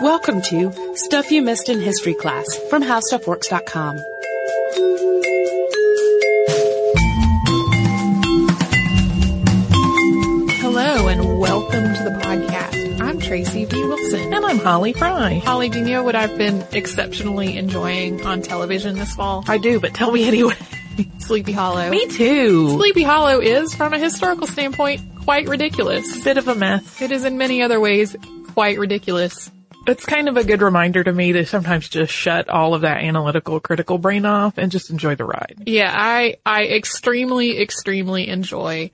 Welcome to Stuff You Missed in History Class from HowStuffWorks.com. Hello and welcome to the podcast. I'm Tracy V. Wilson. And I'm Holly Fry. Holly, do you know what I've been exceptionally enjoying on television this fall? I do, but tell me anyway. Sleepy Hollow. Me too. Sleepy Hollow is, from a historical standpoint, quite ridiculous. Bit of a mess. It is in many other ways quite ridiculous. It's kind of a good reminder to me to sometimes just shut all of that analytical, critical brain off and just enjoy the ride. Yeah, I, I extremely, extremely enjoy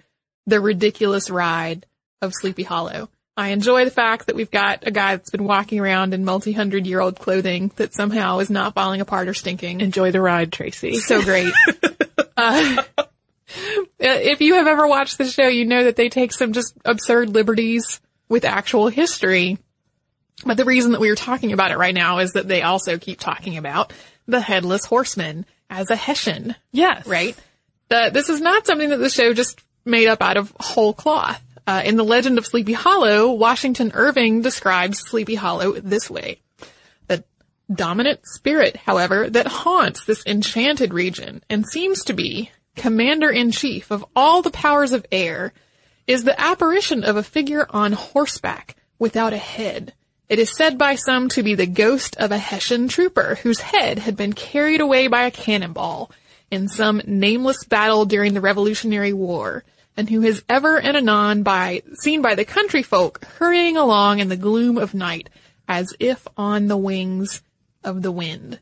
the ridiculous ride of Sleepy Hollow. I enjoy the fact that we've got a guy that's been walking around in multi-hundred year old clothing that somehow is not falling apart or stinking. Enjoy the ride, Tracy. So great. uh, if you have ever watched the show, you know that they take some just absurd liberties with actual history. But the reason that we are talking about it right now is that they also keep talking about the headless horseman as a Hessian. Yes. Right? Uh, this is not something that the show just made up out of whole cloth. Uh, in the legend of Sleepy Hollow, Washington Irving describes Sleepy Hollow this way. The dominant spirit, however, that haunts this enchanted region and seems to be commander in chief of all the powers of air is the apparition of a figure on horseback without a head. It is said by some to be the ghost of a Hessian trooper whose head had been carried away by a cannonball in some nameless battle during the Revolutionary War, and who is ever and anon by, seen by the country folk hurrying along in the gloom of night as if on the wings of the wind.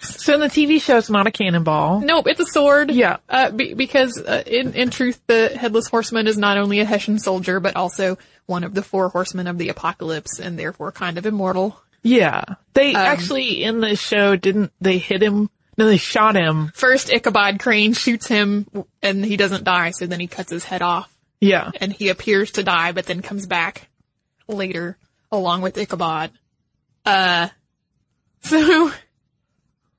So in the TV show, it's not a cannonball. Nope, it's a sword. Yeah. Uh, be- because uh, in in truth, the headless horseman is not only a Hessian soldier, but also one of the four horsemen of the apocalypse, and therefore kind of immortal. Yeah. They Um, actually, in the show, didn't they hit him? No, they shot him. First, Ichabod Crane shoots him, and he doesn't die, so then he cuts his head off, Yeah. and he appears to die, but then comes back later along with Ichabod. Uh, so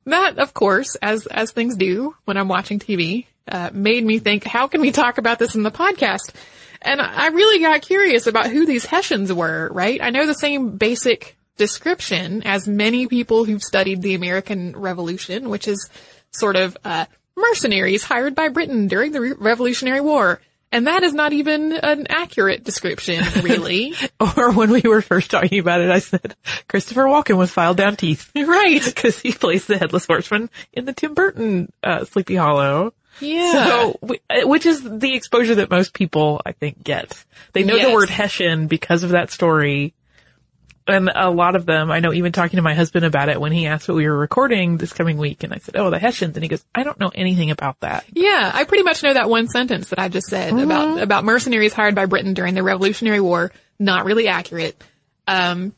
that, of course, as as things do when I'm watching TV, uh, made me think, how can we talk about this in the podcast? And I really got curious about who these Hessians were, right? I know the same basic description as many people who've studied the American Revolution, which is sort of, uh, mercenaries hired by Britain during the Re- Revolutionary War. And that is not even an accurate description, really. Or when we were first talking about it, I said Christopher Walken with filed down teeth. right. Because he plays the headless horseman in the Tim Burton, uh, Sleepy Hollow. Yeah. So, uh, which is the exposure that most people, I think, get. They know Yes. the word Hessian because of that story. And a lot of them, I know even talking to my husband about it when he asked what we were recording this coming week, and I said, oh, the Hessians, and he goes, I don't know anything about that. Yeah, I pretty much know that one sentence that I just said about about mercenaries hired by Britain during the Revolutionary War. Not really accurate. Um,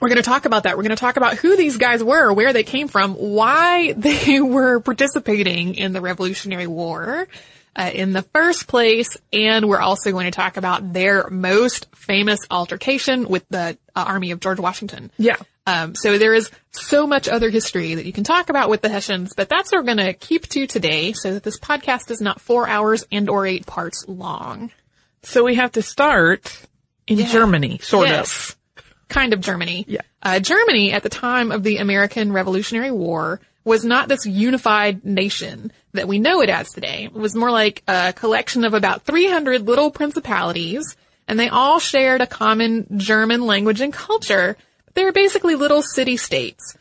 we're going to talk about that. We're going to talk about who these guys were, where they came from, why they were participating in the Revolutionary War uh, in the first place, and we're also going to talk about their most famous altercation with the uh, army of George Washington. Yeah. Um, so there is so much other history that you can talk about with the Hessians, but that's what we're going to keep to today so that this podcast is not four hours and or eight parts long. So we have to start in Yeah. Germany, sort Yes. Kind of Germany. Yeah. Uh, Germany at the time of the American Revolutionary War was not this unified nation that we know it as today. It was more like a collection of about 300 little principalities, and they all shared a common German language and culture. They were basically little city states.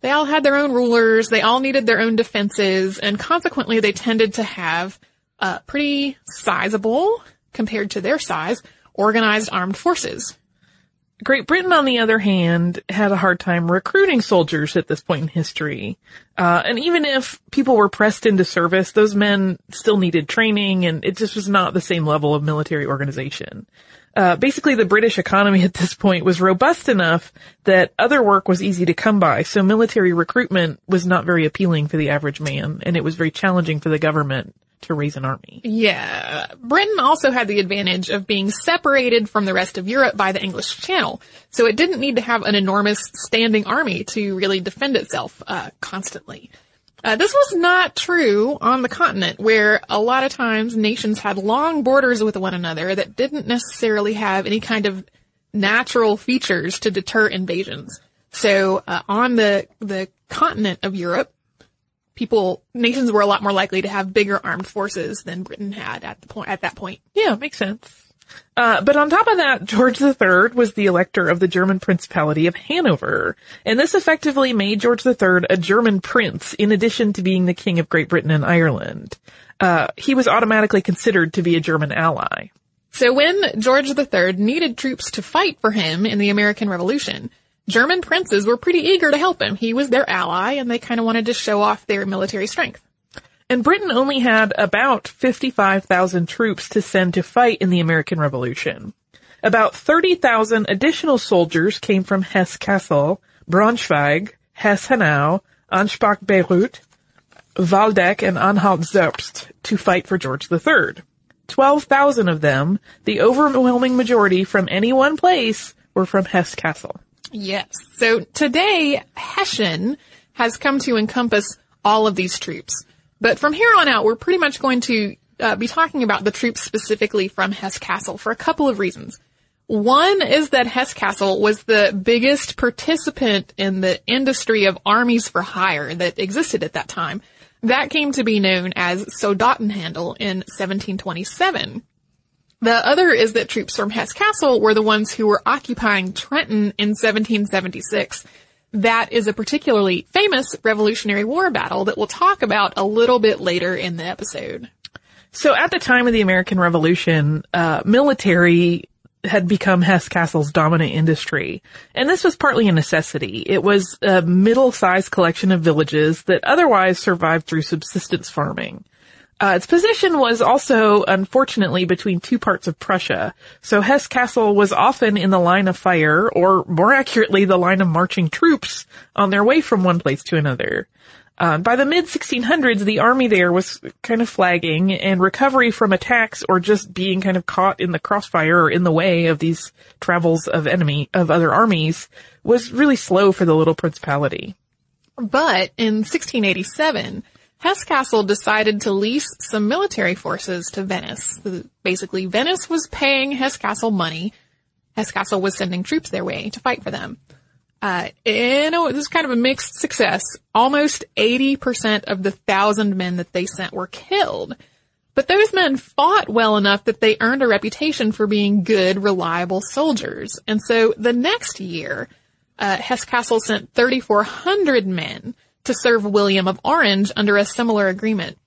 They all had their own rulers, they all needed their own defenses, and consequently they tended to have uh, pretty sizable, compared to their size, organized armed forces. Great Britain, on the other hand, had a hard time recruiting soldiers at this point in history. Uh, and even if people were pressed into service, those men still needed training and it just was not the same level of military organization. Uh, basically the British economy at this point was robust enough that other work was easy to come by, so military recruitment was not very appealing for the average man, and it was very challenging for the government to raise an army. Yeah. Britain also had the advantage of being separated from the rest of Europe by the English Channel, so it didn't need to have an enormous standing army to really defend itself uh, constantly. Uh, this was not true on the continent, where a lot of times nations had long borders with one another that didn't necessarily have any kind of natural features to deter invasions. So uh, on the the continent of Europe, people nations were a lot more likely to have bigger armed forces than Britain had at the point at that point. Yeah, makes sense. Uh, but on top of that, George III was the elector of the German Principality of Hanover, and this effectively made George III a German prince in addition to being the king of Great Britain and Ireland. Uh, he was automatically considered to be a German ally. So when George III needed troops to fight for him in the American Revolution, German princes were pretty eager to help him. He was their ally and they kind of wanted to show off their military strength. And Britain only had about 55,000 troops to send to fight in the American Revolution. About 30,000 additional soldiers came from Hesse-Kassel, Braunschweig, Hesse-Hanau, Ansbach-Bayreuth, Waldeck, and Anhalt-Zerbst to fight for George III. 12,000 of them, the overwhelming majority from any one place, were from Hesse-Kassel. Yes. So today, Hessian has come to encompass all of these troops. But from here on out, we're pretty much going to uh, be talking about the troops specifically from Hesse-Kassel for a couple of reasons. One is that Hesse-Kassel was the biggest participant in the industry of armies for hire that existed at that time. That came to be known as Soldatenhandel in 1727. The other is that troops from Hesse-Kassel were the ones who were occupying Trenton in 1776 that is a particularly famous Revolutionary War battle that we'll talk about a little bit later in the episode. So at the time of the American Revolution, uh, military had become Hesse-Kassel's dominant industry. And this was partly a necessity. It was a middle-sized collection of villages that otherwise survived through subsistence farming. Uh, its position was also, unfortunately, between two parts of Prussia. So Hesse-Kassel was often in the line of fire, or more accurately, the line of marching troops on their way from one place to another. Uh, by the mid 1600s, the army there was kind of flagging, and recovery from attacks or just being kind of caught in the crossfire or in the way of these travels of enemy of other armies was really slow for the little principality. But in 1687, Hesse-Kassel decided to lease some military forces to Venice. Basically, Venice was paying Hesse-Kassel money. Hesse-Kassel was sending troops their way to fight for them. Uh, and it was kind of a mixed success. Almost 80% of the thousand men that they sent were killed. But those men fought well enough that they earned a reputation for being good, reliable soldiers. And so the next year, uh, Hesse-Kassel sent 3,400 men to serve William of Orange under a similar agreement.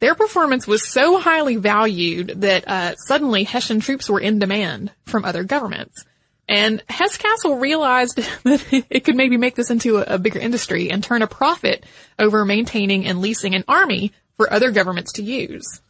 Their performance was so highly valued that uh, suddenly Hessian troops were in demand from other governments. And Hesse-Kassel realized that it could maybe make this into a, a bigger industry and turn a profit over maintaining and leasing an army for other governments to use.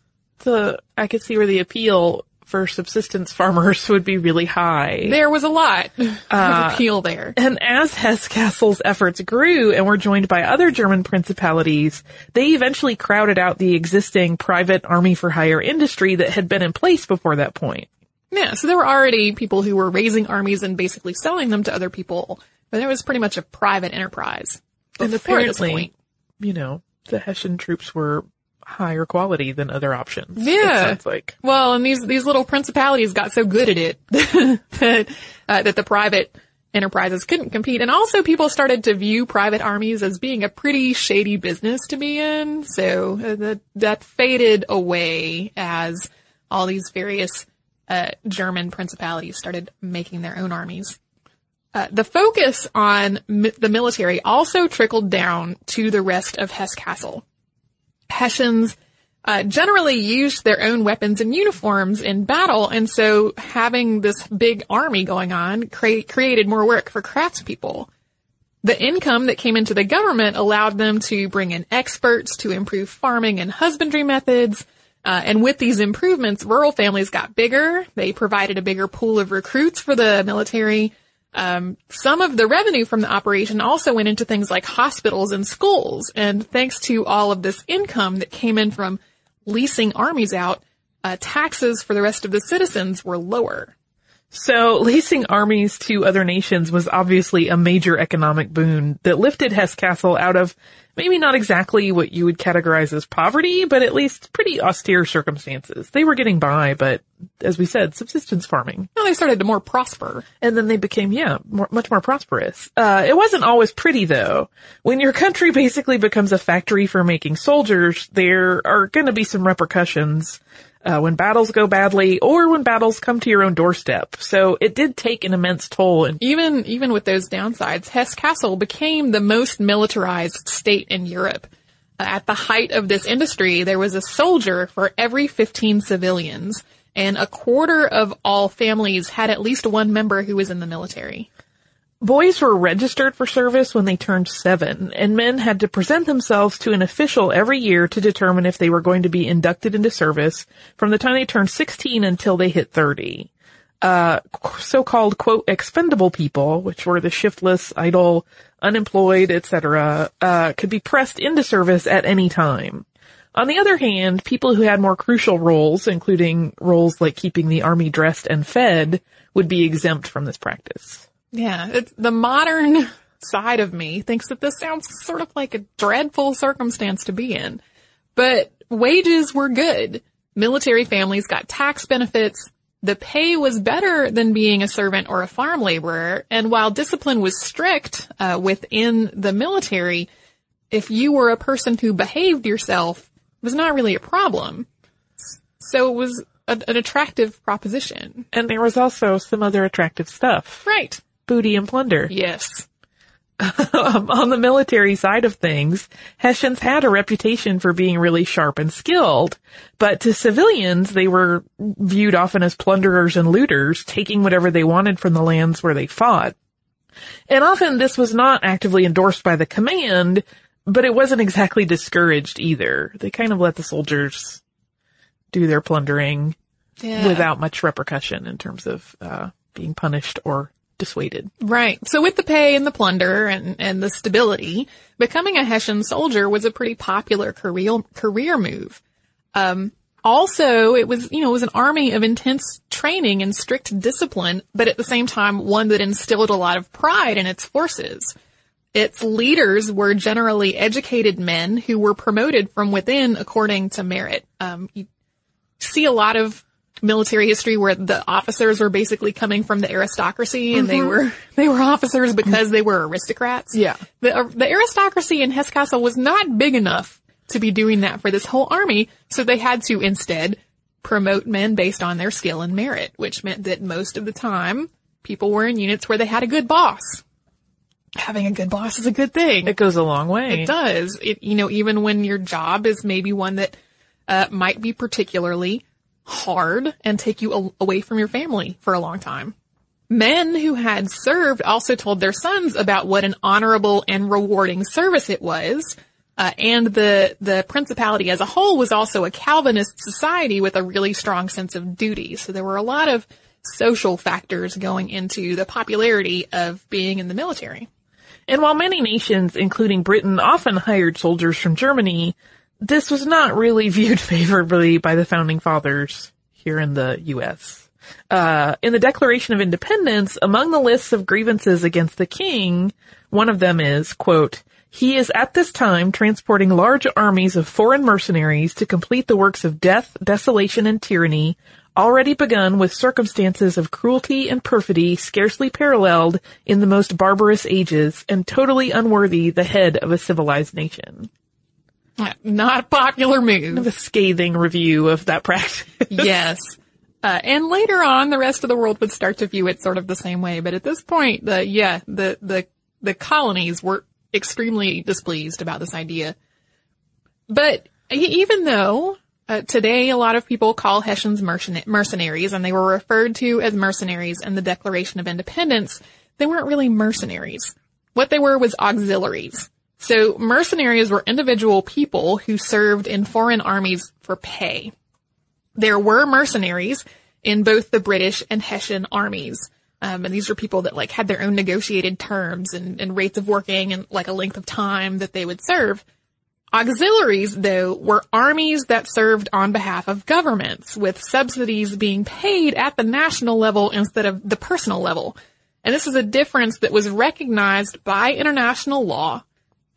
So I could see where the appeal for subsistence farmers would be really high. There was a lot of uh, appeal there. And as Hesse-Kassel's efforts grew and were joined by other German principalities, they eventually crowded out the existing private army for hire industry that had been in place before that point. Yeah, so there were already people who were raising armies and basically selling them to other people, but it was pretty much a private enterprise. And apparently, point. you know, the Hessian troops were higher quality than other options. Yeah. It sounds like. Well, and these these little principalities got so good at it that uh, that the private enterprises couldn't compete, and also people started to view private armies as being a pretty shady business to be in. So uh, that that faded away as all these various uh, German principalities started making their own armies. Uh, the focus on mi- the military also trickled down to the rest of Hesse-Kassel. Hessians uh, generally used their own weapons and uniforms in battle, and so having this big army going on cre- created more work for craftspeople. The income that came into the government allowed them to bring in experts to improve farming and husbandry methods. Uh, and with these improvements, rural families got bigger. They provided a bigger pool of recruits for the military. Um, some of the revenue from the operation also went into things like hospitals and schools. And thanks to all of this income that came in from leasing armies out, uh, taxes for the rest of the citizens were lower. So leasing armies to other nations was obviously a major economic boon that lifted Hesse Cassel out of maybe not exactly what you would categorize as poverty, but at least pretty austere circumstances. They were getting by, but as we said, subsistence farming. Well, they started to more prosper. And then they became, yeah, more, much more prosperous. Uh, it wasn't always pretty though. When your country basically becomes a factory for making soldiers, there are gonna be some repercussions uh, when battles go badly or when battles come to your own doorstep. So it did take an immense toll. And even even with those downsides, Hesse Cassel became the most militarized state in Europe. Uh, at the height of this industry, there was a soldier for every 15 civilians, and a quarter of all families had at least one member who was in the military. Boys were registered for service when they turned seven, and men had to present themselves to an official every year to determine if they were going to be inducted into service from the time they turned 16 until they hit 30. Uh, so-called quote expendable people, which were the shiftless, idle, unemployed, etc., uh, could be pressed into service at any time. On the other hand, people who had more crucial roles, including roles like keeping the army dressed and fed, would be exempt from this practice. Yeah, it's the modern side of me thinks that this sounds sort of like a dreadful circumstance to be in. But wages were good. Military families got tax benefits. The pay was better than being a servant or a farm laborer. And while discipline was strict uh, within the military, if you were a person who behaved yourself, it was not really a problem. So it was a, an attractive proposition. And there was also some other attractive stuff. Right booty and plunder. Yes. Um, on the military side of things, Hessians had a reputation for being really sharp and skilled, but to civilians, they were viewed often as plunderers and looters, taking whatever they wanted from the lands where they fought. And often this was not actively endorsed by the command, but it wasn't exactly discouraged either. They kind of let the soldiers do their plundering yeah. without much repercussion in terms of uh, being punished or dissuaded. Right. So with the pay and the plunder and, and the stability, becoming a Hessian soldier was a pretty popular career, career move. Um, also, it was, you know, it was an army of intense training and strict discipline, but at the same time, one that instilled a lot of pride in its forces. Its leaders were generally educated men who were promoted from within according to merit. Um, you see a lot of military history where the officers were basically coming from the aristocracy and mm-hmm. they were they were officers because they were aristocrats. Yeah. The uh, the aristocracy in Hesse Cassel was not big enough to be doing that for this whole army, so they had to instead promote men based on their skill and merit, which meant that most of the time people were in units where they had a good boss. Having a good boss is a good thing. It goes a long way. It does. It, you know, even when your job is maybe one that uh, might be particularly hard and take you a- away from your family for a long time. Men who had served also told their sons about what an honorable and rewarding service it was. Uh, and the the principality as a whole was also a Calvinist society with a really strong sense of duty. So there were a lot of social factors going into the popularity of being in the military. And while many nations, including Britain, often hired soldiers from Germany, this was not really viewed favorably by the founding fathers here in the U.S. Uh, in the Declaration of Independence, among the lists of grievances against the king, one of them is, quote, he is at this time transporting large armies of foreign mercenaries to complete the works of death, desolation, and tyranny, already begun with circumstances of cruelty and perfidy scarcely paralleled in the most barbarous ages, and totally unworthy the head of a civilized nation. Not popular move. A scathing review of that practice. yes. Uh, and later on, the rest of the world would start to view it sort of the same way. But at this point, the, yeah, the, the, the colonies were extremely displeased about this idea. But even though uh, today a lot of people call Hessians mercenaries and they were referred to as mercenaries in the Declaration of Independence, they weren't really mercenaries. What they were was auxiliaries. So mercenaries were individual people who served in foreign armies for pay. There were mercenaries in both the British and Hessian armies. Um, and these were people that like had their own negotiated terms and, and rates of working and like a length of time that they would serve. Auxiliaries, though, were armies that served on behalf of governments, with subsidies being paid at the national level instead of the personal level. And this is a difference that was recognized by international law.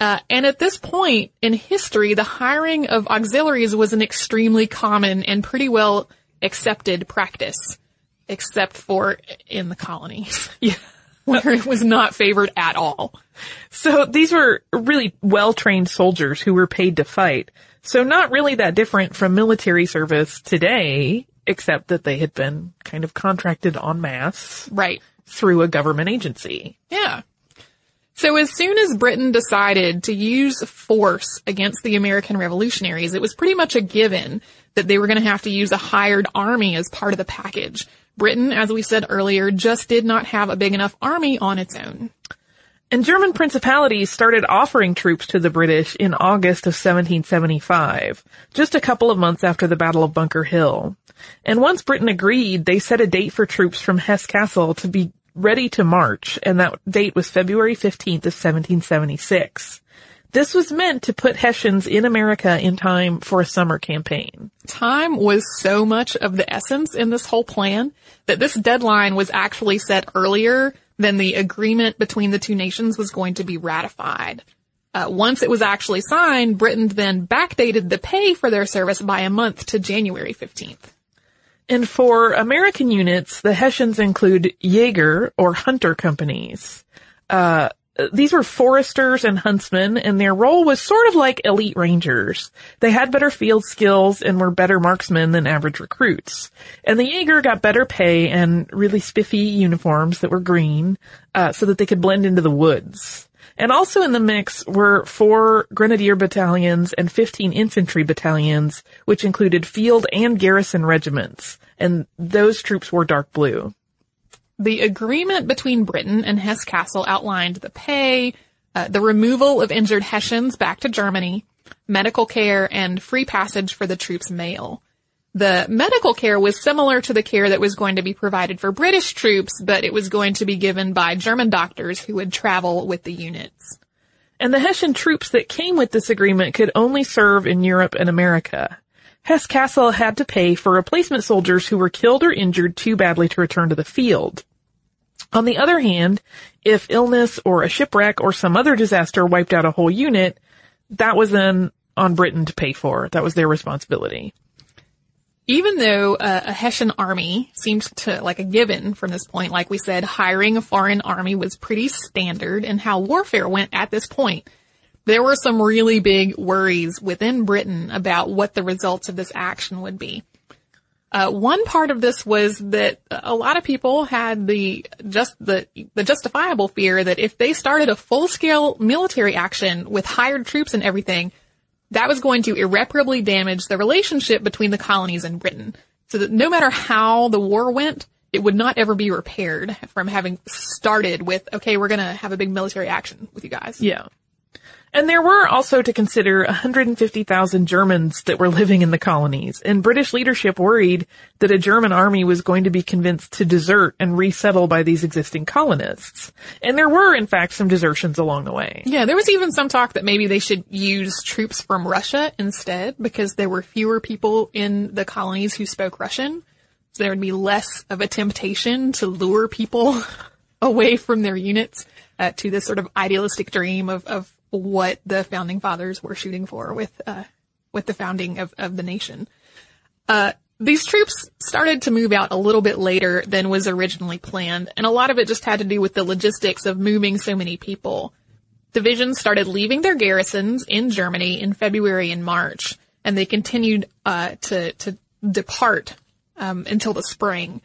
Uh, and at this point in history, the hiring of auxiliaries was an extremely common and pretty well accepted practice, except for in the colonies. Yeah. where it was not favored at all. So these were really well-trained soldiers who were paid to fight. So not really that different from military service today, except that they had been kind of contracted en masse Right. through a government agency. Yeah. So as soon as Britain decided to use force against the American revolutionaries, it was pretty much a given that they were going to have to use a hired army as part of the package. Britain, as we said earlier, just did not have a big enough army on its own. And German principalities started offering troops to the British in August of 1775, just a couple of months after the Battle of Bunker Hill. And once Britain agreed, they set a date for troops from Hesse Cassel to be ready to march, and that date was February 15th of 1776. This was meant to put Hessians in America in time for a summer campaign. Time was so much of the essence in this whole plan that this deadline was actually set earlier than the agreement between the two nations was going to be ratified. Uh, once it was actually signed, Britain then backdated the pay for their service by a month to January 15th. And for American units, the Hessians include Jaeger or hunter companies. Uh, these were foresters and huntsmen, and their role was sort of like elite rangers. They had better field skills and were better marksmen than average recruits. And the Jaeger got better pay and really spiffy uniforms that were green, uh, so that they could blend into the woods. And also in the mix were four grenadier battalions and 15 infantry battalions, which included field and garrison regiments. And those troops were dark blue. The agreement between Britain and Hesse Cassel outlined the pay, uh, the removal of injured Hessians back to Germany, medical care, and free passage for the troops' mail. The medical care was similar to the care that was going to be provided for British troops, but it was going to be given by German doctors who would travel with the units. And the Hessian troops that came with this agreement could only serve in Europe and America. Hesse Cassel had to pay for replacement soldiers who were killed or injured too badly to return to the field. On the other hand, if illness or a shipwreck or some other disaster wiped out a whole unit, that was then on Britain to pay for. That was their responsibility. Even though uh, a Hessian army seemed to like a given from this point, like we said, hiring a foreign army was pretty standard in how warfare went at this point. There were some really big worries within Britain about what the results of this action would be. Uh, one part of this was that a lot of people had the just the the justifiable fear that if they started a full scale military action with hired troops and everything, that was going to irreparably damage the relationship between the colonies and Britain. So that no matter how the war went, it would not ever be repaired from having started with, okay, we're gonna have a big military action with you guys. Yeah. And there were also to consider 150,000 Germans that were living in the colonies, and British leadership worried that a German army was going to be convinced to desert and resettle by these existing colonists. And there were, in fact, some desertions along the way. Yeah, there was even some talk that maybe they should use troops from Russia instead because there were fewer people in the colonies who spoke Russian. So there would be less of a temptation to lure people away from their units uh, to this sort of idealistic dream of, of what the founding fathers were shooting for with uh, with the founding of, of the nation. Uh, these troops started to move out a little bit later than was originally planned, and a lot of it just had to do with the logistics of moving so many people. Divisions started leaving their garrisons in Germany in February and March, and they continued uh, to to depart um, until the spring.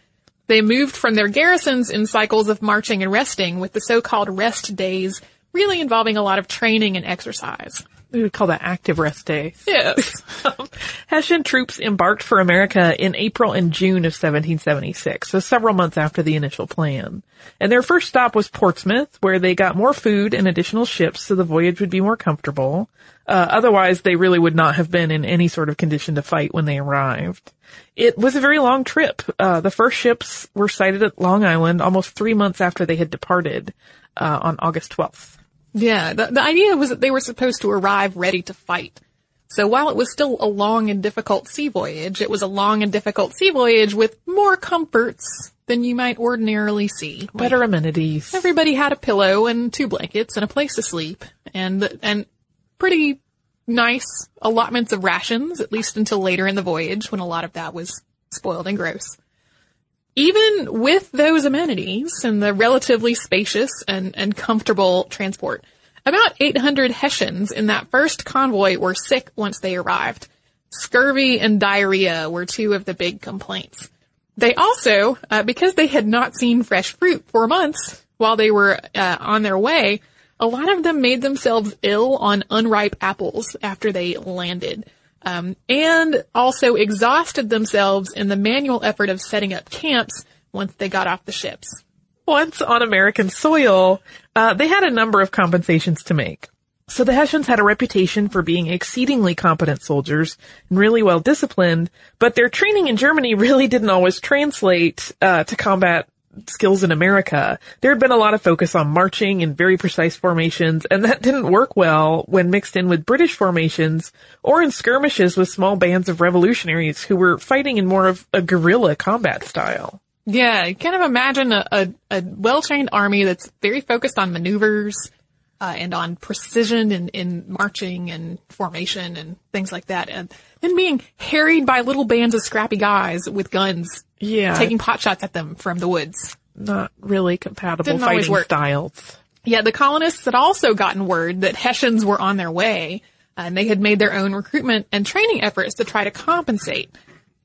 They moved from their garrisons in cycles of marching and resting, with the so-called rest days really involving a lot of training and exercise. We would call that active rest day. Yes. Hessian troops embarked for America in April and June of 1776, so several months after the initial plan. And their first stop was Portsmouth, where they got more food and additional ships so the voyage would be more comfortable. Uh, otherwise, they really would not have been in any sort of condition to fight when they arrived. It was a very long trip. Uh, the first ships were sighted at Long Island almost three months after they had departed, uh, on August 12th. Yeah, the, the idea was that they were supposed to arrive ready to fight. So while it was still a long and difficult sea voyage, it was a long and difficult sea voyage with more comforts than you might ordinarily see. Better amenities. Everybody had a pillow and two blankets and a place to sleep and, and pretty nice allotments of rations, at least until later in the voyage when a lot of that was spoiled and gross. Even with those amenities and the relatively spacious and, and comfortable transport, about 800 Hessians in that first convoy were sick once they arrived. Scurvy and diarrhea were two of the big complaints. They also, uh, because they had not seen fresh fruit for months while they were uh, on their way, a lot of them made themselves ill on unripe apples after they landed. Um, and also exhausted themselves in the manual effort of setting up camps once they got off the ships. Once on American soil, uh, they had a number of compensations to make. So the Hessians had a reputation for being exceedingly competent soldiers and really well disciplined, but their training in Germany really didn't always translate uh, to combat skills in America. There had been a lot of focus on marching in very precise formations, and that didn't work well when mixed in with British formations or in skirmishes with small bands of revolutionaries who were fighting in more of a guerrilla combat style. Yeah, kind of imagine a, a, a well-trained army that's very focused on maneuvers uh, and on precision in, in marching and formation and things like that, and then being harried by little bands of scrappy guys with guns, Yeah. taking pot shots at them from the woods. Not really compatible Didn't fighting work. styles. Yeah, the colonists had also gotten word that Hessians were on their way, uh, and they had made their own recruitment and training efforts to try to compensate.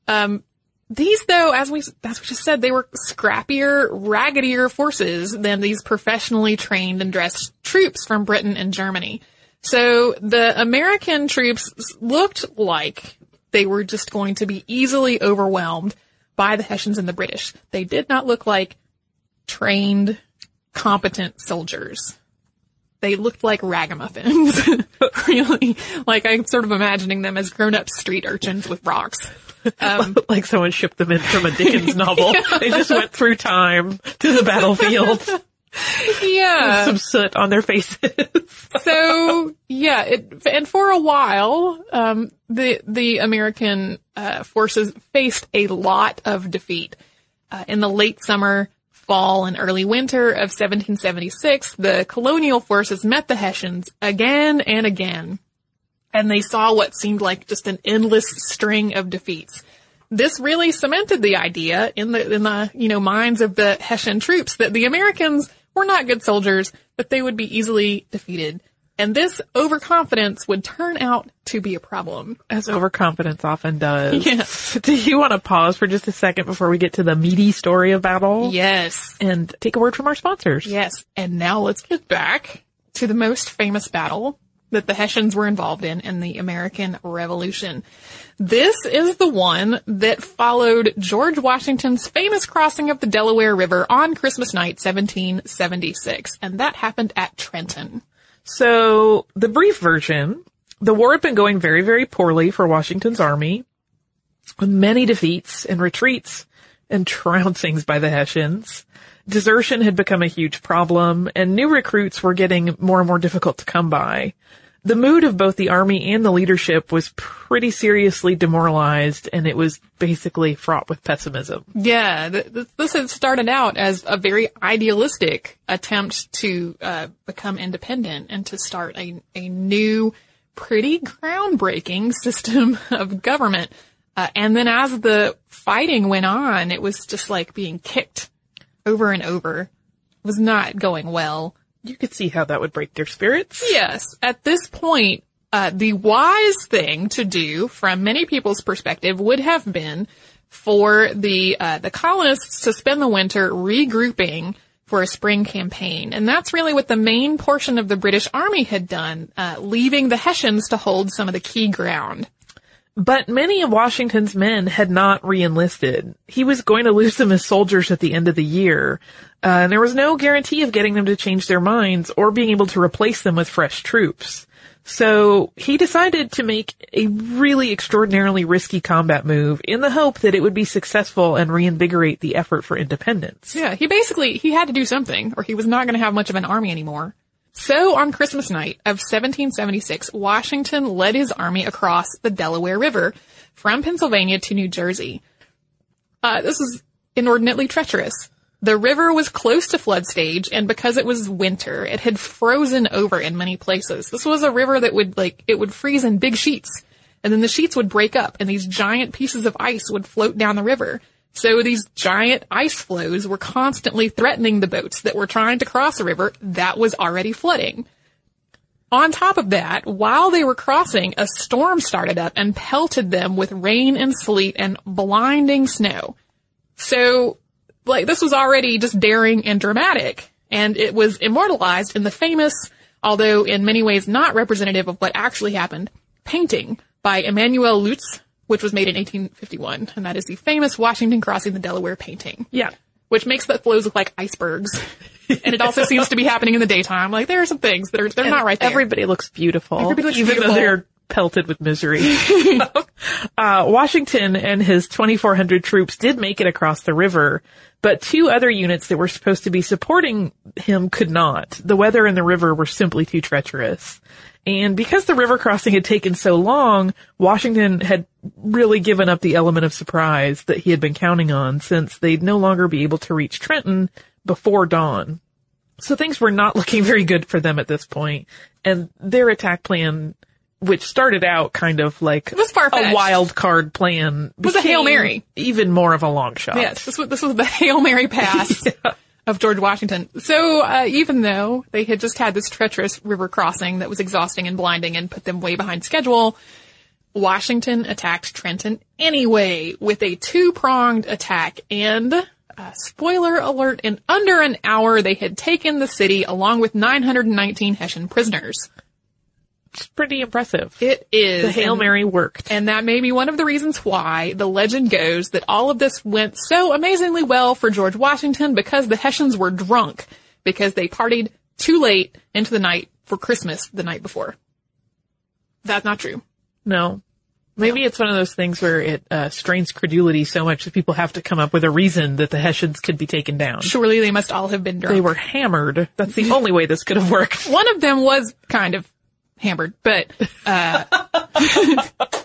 Um, these, though, as we as we just said, they were scrappier, raggedier forces than these professionally trained and dressed troops from Britain and Germany. So the American troops looked like they were just going to be easily overwhelmed by the Hessians and the British. They did not look like trained, competent soldiers. They looked like ragamuffins. really. Like I'm sort of imagining them as grown up street urchins with rocks. Um, like someone shipped them in from a Dickens novel. They just went through time to the battlefield. yeah. Some soot on their faces. so yeah, it, and for a while, um, the the American uh, forces faced a lot of defeat. Uh, in the late summer, fall, and early winter of 1776, the colonial forces met the Hessians again and again, and they saw what seemed like just an endless string of defeats. This really cemented the idea in the in the you know minds of the Hessian troops that the Americans were not good soldiers, that they would be easily defeated. And this overconfidence would turn out to be a problem. As overconfidence often does. Yes. Do you want to pause for just a second before we get to the meaty story of battle? Yes. And take a word from our sponsors. Yes. And now let's get back to the most famous battle that the Hessians were involved in in the American Revolution. This is the one that followed George Washington's famous crossing of the Delaware River on Christmas night, 1776. And that happened at Trenton. So the brief version, the war had been going very, very poorly for Washington's army. with Many defeats and retreats and trouncings by the Hessians. Desertion had become a huge problem and new recruits were getting more and more difficult to come by. The mood of both the army and the leadership was pretty seriously demoralized and it was basically fraught with pessimism. Yeah, th- th- this had started out as a very idealistic attempt to uh, become independent and to start a, a new, pretty groundbreaking system of government. Uh, and then as the fighting went on, it was just like being kicked over and over. Was not going well. You could see how that would break their spirits. Yes, at this point, uh, the wise thing to do from many people's perspective would have been for the uh, the colonists to spend the winter regrouping for a spring campaign, and that's really what the main portion of the British Army had done, uh, leaving the Hessians to hold some of the key ground. But many of Washington's men had not re-enlisted. He was going to lose them as soldiers at the end of the year, uh, and there was no guarantee of getting them to change their minds or being able to replace them with fresh troops. So he decided to make a really extraordinarily risky combat move in the hope that it would be successful and reinvigorate the effort for independence. Yeah, he basically he had to do something, or he was not going to have much of an army anymore. So on Christmas night of 1776, Washington led his army across the Delaware River from Pennsylvania to New Jersey. Uh, this was inordinately treacherous. The river was close to flood stage, and because it was winter, it had frozen over in many places. This was a river that would, like, it would freeze in big sheets, and then the sheets would break up, and these giant pieces of ice would float down the river. So these giant ice floes were constantly threatening the boats that were trying to cross a river that was already flooding. On top of that, while they were crossing, a storm started up and pelted them with rain and sleet and blinding snow. So, like, this was already just daring and dramatic, and it was immortalized in the famous, although in many ways not representative of what actually happened, painting by Emanuel Leutze, which was made in 1851, and that is the famous Washington crossing the Delaware painting. Yeah. Which makes the flows look like icebergs. and it also seems to be happening in the daytime. Like there are some things that are they're not right there. Everybody looks beautiful. Everybody looks even beautiful. though they're pelted with misery. uh, Washington and his 2,400 troops did make it across the river, but two other units that were supposed to be supporting him could not. The weather and the river were simply too treacherous. And because the river crossing had taken so long, Washington had really given up the element of surprise that he had been counting on since they'd no longer be able to reach Trenton before dawn. So things were not looking very good for them at this point. point, and their attack plan, which started out kind of like was a wild card plan, was a Hail Mary. even more of a long shot. Yes, this was this was the Hail Mary pass of George Washington. So uh, even though they had just had this treacherous river crossing that was exhausting and blinding and put them way behind schedule, Washington attacked Trenton anyway with a two-pronged attack and. Uh, spoiler alert, in under an hour they had taken the city along with 919 Hessian prisoners. It's pretty impressive. It is. the Hail and- Mary worked. And that may be one of the reasons why the legend goes that all of this went so amazingly well for George Washington because the Hessians were drunk because they partied too late into the night for Christmas the night before. That's not true. No. Maybe it's one of those things where it uh, strains credulity so much that people have to come up with a reason that the Hessians could be taken down. Surely they must all have been drunk. They were hammered. That's the only way this could have worked. One of them was kind of hammered, but, uh,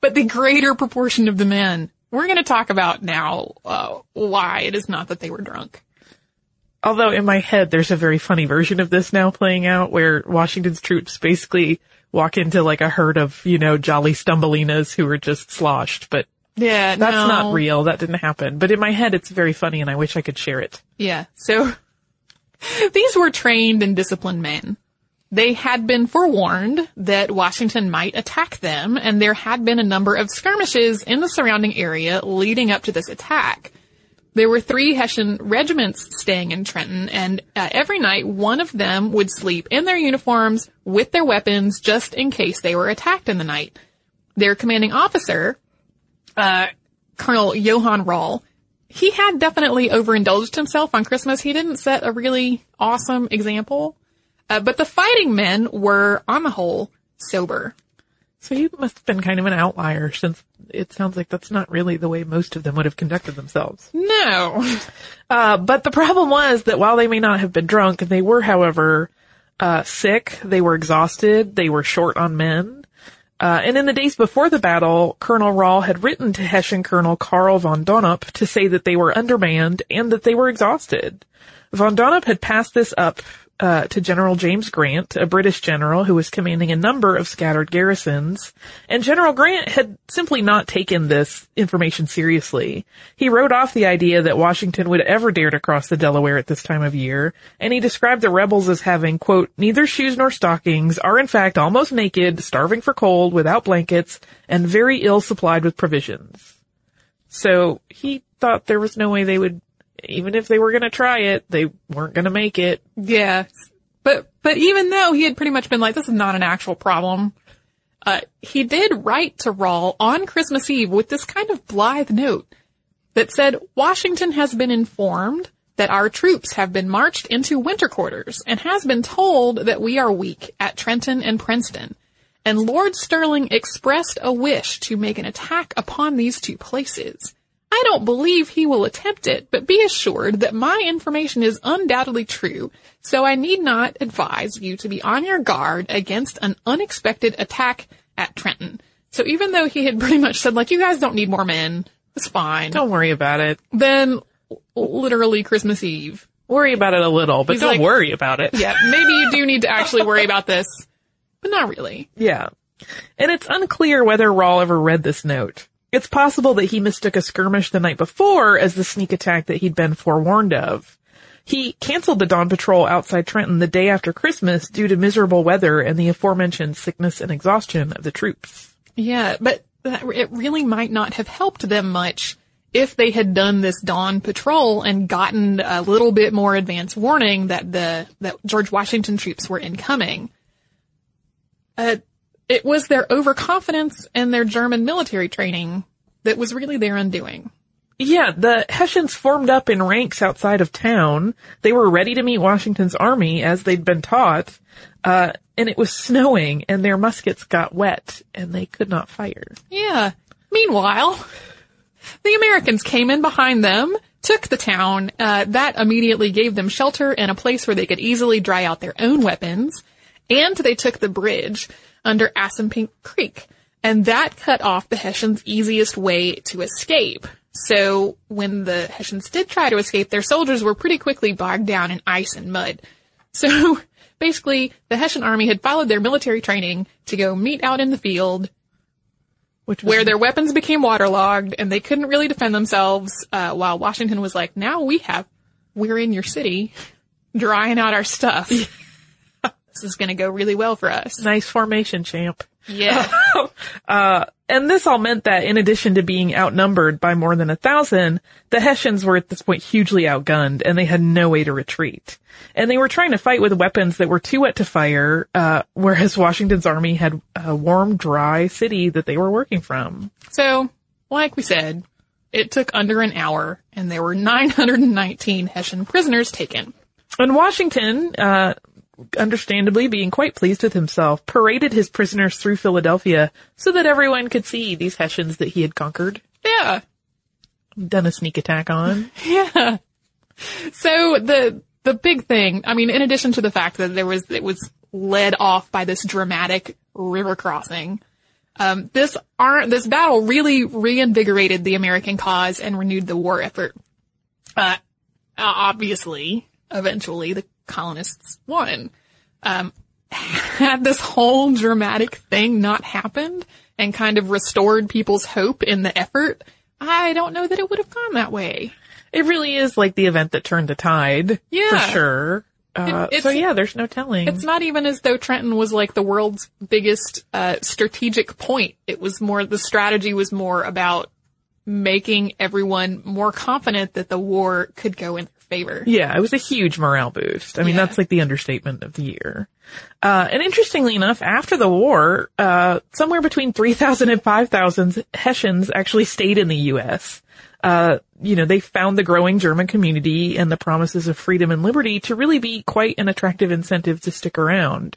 but the greater proportion of the men, we're going to talk about now, uh, why it is not that they were drunk. Although in my head, there's a very funny version of this now playing out where Washington's troops basically walk into like a herd of, you know, jolly stumblinas who are just sloshed, but Yeah, that's no. not real. That didn't happen. But in my head, it's very funny and I wish I could share it. Yeah. So these were trained and disciplined men. They had been forewarned that Washington might attack them, and there had been a number of skirmishes in the surrounding area leading up to this attack. There were three Hessian regiments staying in Trenton, and uh, every night one of them would sleep in their uniforms with their weapons just in case they were attacked in the night. Their commanding officer, uh, Colonel Johann Rahl, he had definitely overindulged himself on Christmas. He didn't set a really awesome example. Uh, but the fighting men were, on the whole, sober. So he must have been kind of an outlier since it sounds like that's not really the way most of them would have conducted themselves. No. Uh, but the problem was that while they may not have been drunk, they were, however, uh, sick, they were exhausted, they were short on men. Uh, and in the days before the battle, Colonel Rahl had written to Hessian Colonel Karl von Donop to say that they were undermanned and that they were exhausted. Von Donop had passed this up uh, to General James Grant, a British general who was commanding a number of scattered garrisons, and General Grant had simply not taken this information seriously. He wrote off the idea that Washington would ever dare to cross the Delaware at this time of year, and he described the rebels as having, quote, neither shoes nor stockings, are in fact almost naked, starving for cold, without blankets, and very ill supplied with provisions. So he thought there was no way they would, even if they were going to try it, they weren't going to make it. Yeah. But, but even though he had pretty much been like, this is not an actual problem, uh, he did write to Rahl on Christmas Eve with this kind of blithe note that said, Washington has been informed that our troops have been marched into winter quarters and has been told that we are weak at Trenton and Princeton. And Lord Stirling expressed a wish to make an attack upon these two places. I don't believe he will attempt it, but be assured that my information is undoubtedly true, so I need not advise you to be on your guard against an unexpected attack at Trenton. So even though he had pretty much said, like, you guys don't need more men, it's fine. Don't worry about it. Then, literally Christmas Eve. Worry about it a little, but He's don't like- worry about it. Yeah, maybe you do need to actually worry about this, but not really. Yeah. And it's unclear whether Rahl ever read this note. It's possible that he mistook a skirmish the night before as the sneak attack that he'd been forewarned of. He canceled the dawn patrol outside Trenton the day after Christmas due to miserable weather and the aforementioned sickness and exhaustion of the troops. Yeah, but that, it really might not have helped them much if they had done this dawn patrol and gotten a little bit more advance warning that the that George Washington troops were incoming. Uh, it was their overconfidence and their German military training that was really their undoing. Yeah, the Hessians formed up in ranks outside of town. They were ready to meet Washington's army as they'd been taught. Uh, and it was snowing and their muskets got wet and they could not fire. Yeah. Meanwhile, the Americans came in behind them, took the town. Uh, that immediately gave them shelter and a place where they could easily dry out their own weapons. And they took the bridge under Assunpink Creek. And that cut off the Hessians' easiest way to escape. So when the Hessians did try to escape, their soldiers were pretty quickly bogged down in ice and mud. So basically, the Hessian army had followed their military training to go meet out in the field, where their weapons became waterlogged and they couldn't really defend themselves, uh, while Washington was like, now we have, we're in your city, drying out our stuff. this is gonna go really well for us. nice formation, champ. Yeah. Uh, and this all meant that in addition to being outnumbered by more than a thousand, the Hessians were at this point hugely outgunned and they had no way to retreat. And they were trying to fight with weapons that were too wet to fire, uh, whereas Washington's army had a warm, dry city that they were working from. so, like we said, it took under an hour and there were 919 Hessian prisoners taken. And Washington, uh, understandably being quite pleased with himself, paraded his prisoners through Philadelphia so that everyone could see these Hessians that he had conquered, Yeah. done a sneak attack on. Yeah. So the the big thing, I mean, in addition to the fact that there was it was led off by this dramatic river crossing, um, this ar- this battle really reinvigorated the American cause and renewed the war effort. Uh, obviously, eventually, the colonists won. Um, had this whole dramatic thing not happened and kind of restored people's hope in the effort, I don't know that it would have gone that way. It really is like the event that turned the tide. Yeah. For sure. Uh, It- so yeah, there's no telling. It's not even as though Trenton was like the world's biggest uh, strategic point. It was more the strategy was more about making everyone more confident that the war could go in favor. yeah, it was a huge morale boost. I mean, Yeah. that's like the understatement of the year. Uh, and interestingly enough, after the war, uh, somewhere between 3,000 and 5,000 Hessians actually stayed in the U.S. Uh, you know, they found the growing German community and the promises of freedom and liberty to really be quite an attractive incentive to stick around.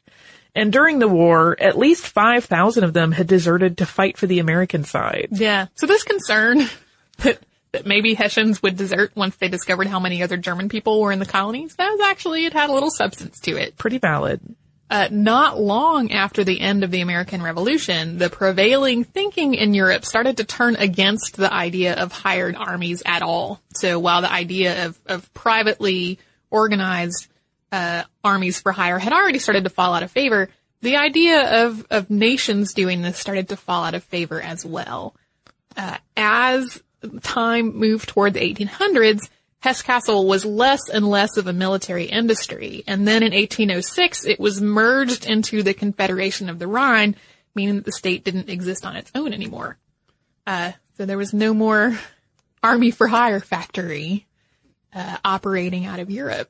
And during the war, at least 5,000 of them had deserted to fight for the American side. Yeah. So this concern that that maybe Hessians would desert once they discovered how many other German people were in the colonies, that was actually it had a little substance to it. Pretty valid. Uh, not long after the end of the American Revolution, the prevailing thinking in Europe started to turn against the idea of hired armies at all. So while the idea of, of privately organized uh, armies for hire had already started to fall out of favor, the idea of, of nations doing this started to fall out of favor as well. Uh, as time moved toward the 1800s, Hesse-Kassel was less and less of a military industry. And then in 1806, it was merged into the Confederation of the Rhine, meaning that the state didn't exist on its own anymore. Uh, so there was no more army for hire factory, uh, operating out of Europe.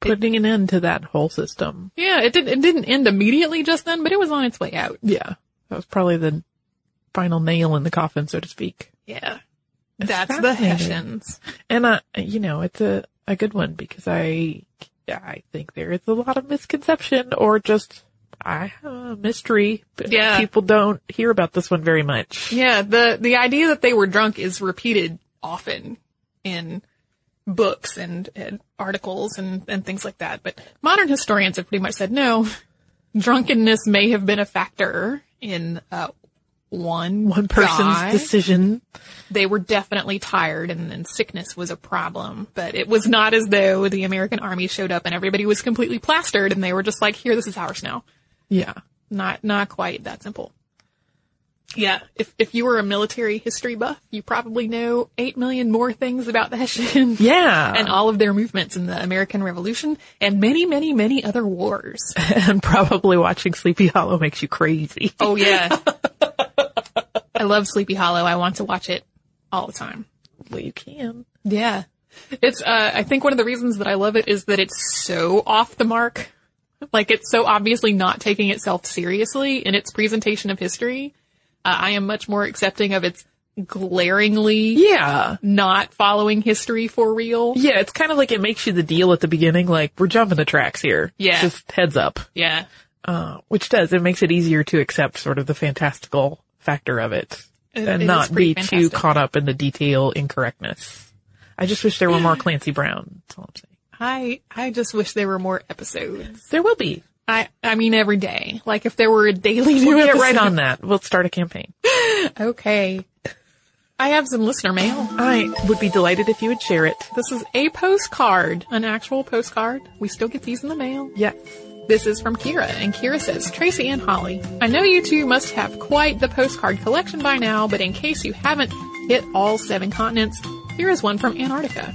Putting an end to that whole system. Yeah, it didn't, it didn't end immediately just then, but it was on its way out. Yeah. That was probably the final nail in the coffin, so to speak. Yeah. It's That's the. Hessians. And, uh, you know, it's a, a good one because I, I think there is a lot of misconception or just I have a mystery. but Yeah. People don't hear about this one very much. Yeah, the the idea that they were drunk is repeated often in books and, and articles and, and things like that. But modern historians have pretty much said no. Drunkenness may have been a factor in uh, one One person's guy. decision. They were definitely tired, and, and sickness was a problem. But it was not as though the American army showed up and everybody was completely plastered, and they were just like, "Here, this is ours now." Yeah. Not not quite that simple. Yeah, if if you were a military history buff, you probably know eight million more things about the Hessians Yeah. and all of their movements in the American Revolution and many, many, many other wars. and probably watching Sleepy Hollow makes you crazy. Oh yeah, I love Sleepy Hollow. I want to watch it all the time. Well, you can. Yeah, it's. Uh, I think one of the reasons that I love it is that it's so off the mark. Like it's so obviously not taking itself seriously in its presentation of history. Uh, I am much more accepting of its glaringly Yeah. not following history for real. Yeah, it's kind of like it makes you the deal at the beginning, like, we're jumping the tracks here. Yeah. Just heads up. Yeah. Uh, which does, it makes it easier to accept sort of the fantastical factor of it. It- and it not be too caught up in the detail incorrectness. I just wish there were more Clancy Brown. That's all I'm saying. I I just wish there were more episodes. There will be. I I mean every day. Like if there were a daily new We'll get episode. right on that. We'll start a campaign. Okay. I have some listener mail. I would be delighted if you would share it. This is a postcard, an actual postcard. We still get these in the mail. Yeah. This is from Kira, and Kira says, Tracy and Holly, I know you two must have quite the postcard collection by now, but in case you haven't hit all seven continents, here is one from Antarctica.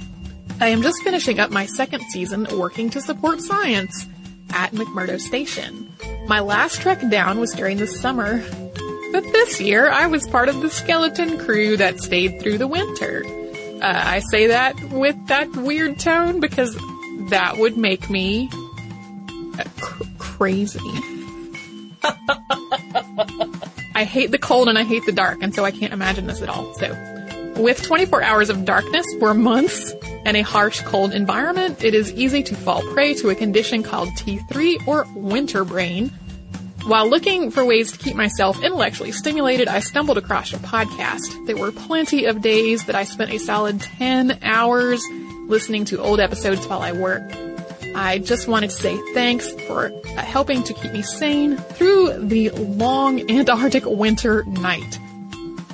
I am just finishing up my second season working to support science at McMurdo Station. My last trek down was during the summer, but this year I was part of the skeleton crew that stayed through the winter. Uh, I say that with that weird tone because that would make me cr- crazy. I hate the cold and I hate the dark, and so I can't imagine this at all. So, with 24 hours of darkness for months and a harsh cold environment, it is easy to fall prey to a condition called T3 or winter brain. While looking for ways to keep myself intellectually stimulated, I stumbled across your podcast. There were plenty of days that I spent a solid 10 hours listening to old episodes while I worked. I just wanted to say thanks for uh, helping to keep me sane through the long Antarctic winter night.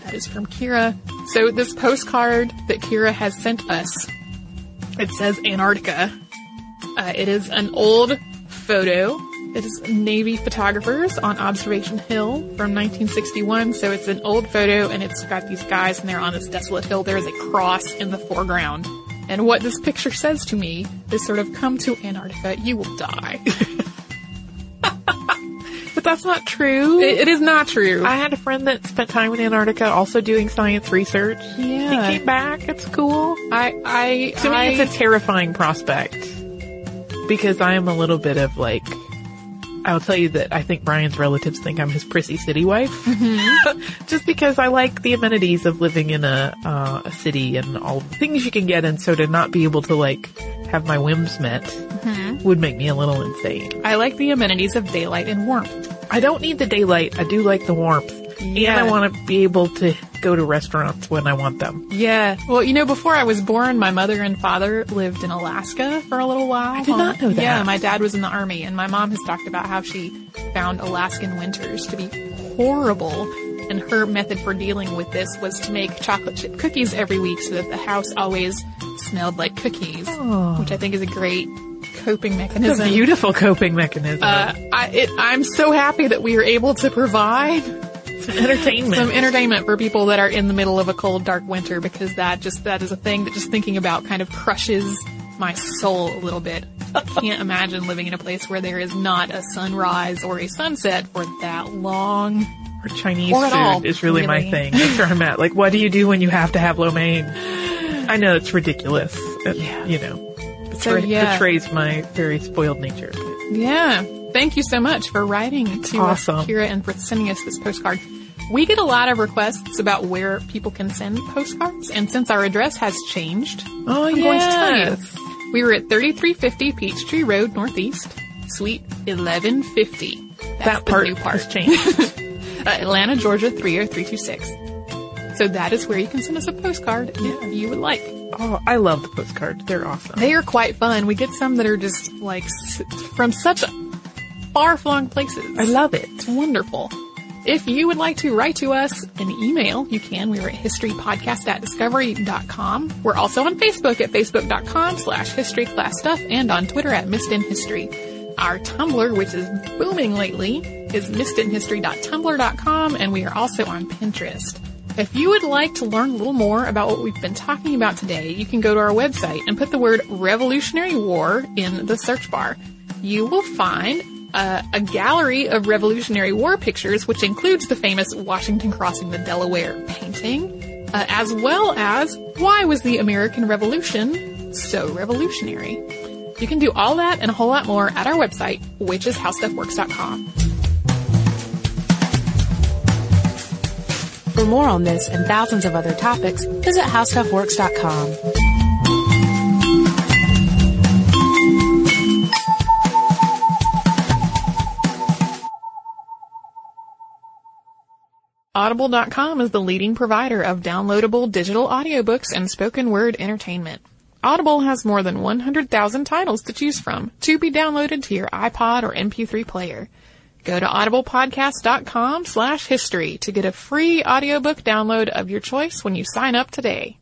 That is from Kira. So this postcard that Kira has sent us, it says Antarctica. Uh, it is an old photo. It is Navy photographers on Observation Hill from 1961. So it's an old photo and it's got these guys and they're on this desolate hill. There is a cross in the foreground. And what this picture says to me is sort of come to Antarctica, you will die. But that's not true. it, it is not true. I had a friend that spent time in Antarctica also doing science research. Yeah. He came back. It's cool. I, I, To I, me, it's a terrifying prospect because I am a little bit of like. I'll tell you that I think Brian's relatives think I'm his prissy city wife, just because I like the amenities of living in a uh, a city and all the things you can get, and so to not be able to like have my whims met would make me a little insane. I like the amenities of daylight and warmth. I don't need the daylight. I do like the warmth, Yeah. and I want to be able to go to restaurants when I want them. Yeah. Well, you know, before I was born, my mother and father lived in Alaska for a little while. I did not know that. Yeah, my dad was in the army, and my mom has talked about how she found Alaskan winters to be horrible. And her method for dealing with this was to make chocolate chip cookies every week so that the house always smelled like cookies, which I think is a great coping mechanism. It's a beautiful coping mechanism. uh, I, it, I'm so happy that we are able to provide Some entertainment. some entertainment for people that are in the middle of a cold, dark winter because that just that is a thing that just thinking about kind of crushes my soul a little bit. I can't imagine living in a place where there is not a sunrise or a sunset for that long. Or Chinese Or food all, is really, my thing. That's where I'm at. Like, what do you do when you have to have lo mein? I know it's ridiculous. and, Yeah. You know, So betray- yeah, betrays my very spoiled nature. yeah. Thank you so much for writing to Awesome. us, Kira, and for sending us this postcard. We get a lot of requests about where people can send postcards, and since our address has changed, Oh, I'm going to tell you. yes. We were at 3350 Peachtree Road Northeast, Suite 1150. That's that the part new part. has changed. Uh, Atlanta, Georgia 30326. So that is where you can send us a postcard if you would like. oh, I love the postcards. They're awesome. They are quite fun. We get some that are just like s- from such far-flung places. I love it. It's wonderful. If you would like to write to us an email, you can. We are at historypodcast at. We're also on Facebook at facebook.com slash history class stuff and on Twitter at Missed in History. Our Tumblr, which is booming lately, is missedinhistory.tumblr.com and we are also on Pinterest. If you would like to learn a little more about what we've been talking about today, you can go to our website and put the word Revolutionary War in the search bar. You will find uh, a gallery of Revolutionary War pictures, which includes the famous Washington crossing the Delaware painting, uh, as well as why was the American Revolution so revolutionary. You can do all that and a whole lot more at our website, which is howstuffworks.com. For more on this and thousands of other topics, visit howstuffworks.com. Audible.com is the leading provider of downloadable digital audiobooks and spoken word entertainment. Audible has more than 100,000 titles to choose from to be downloaded to your iPod or MP3 player. Go to audiblepodcast.com slash history to get a free audiobook download of your choice when you sign up today.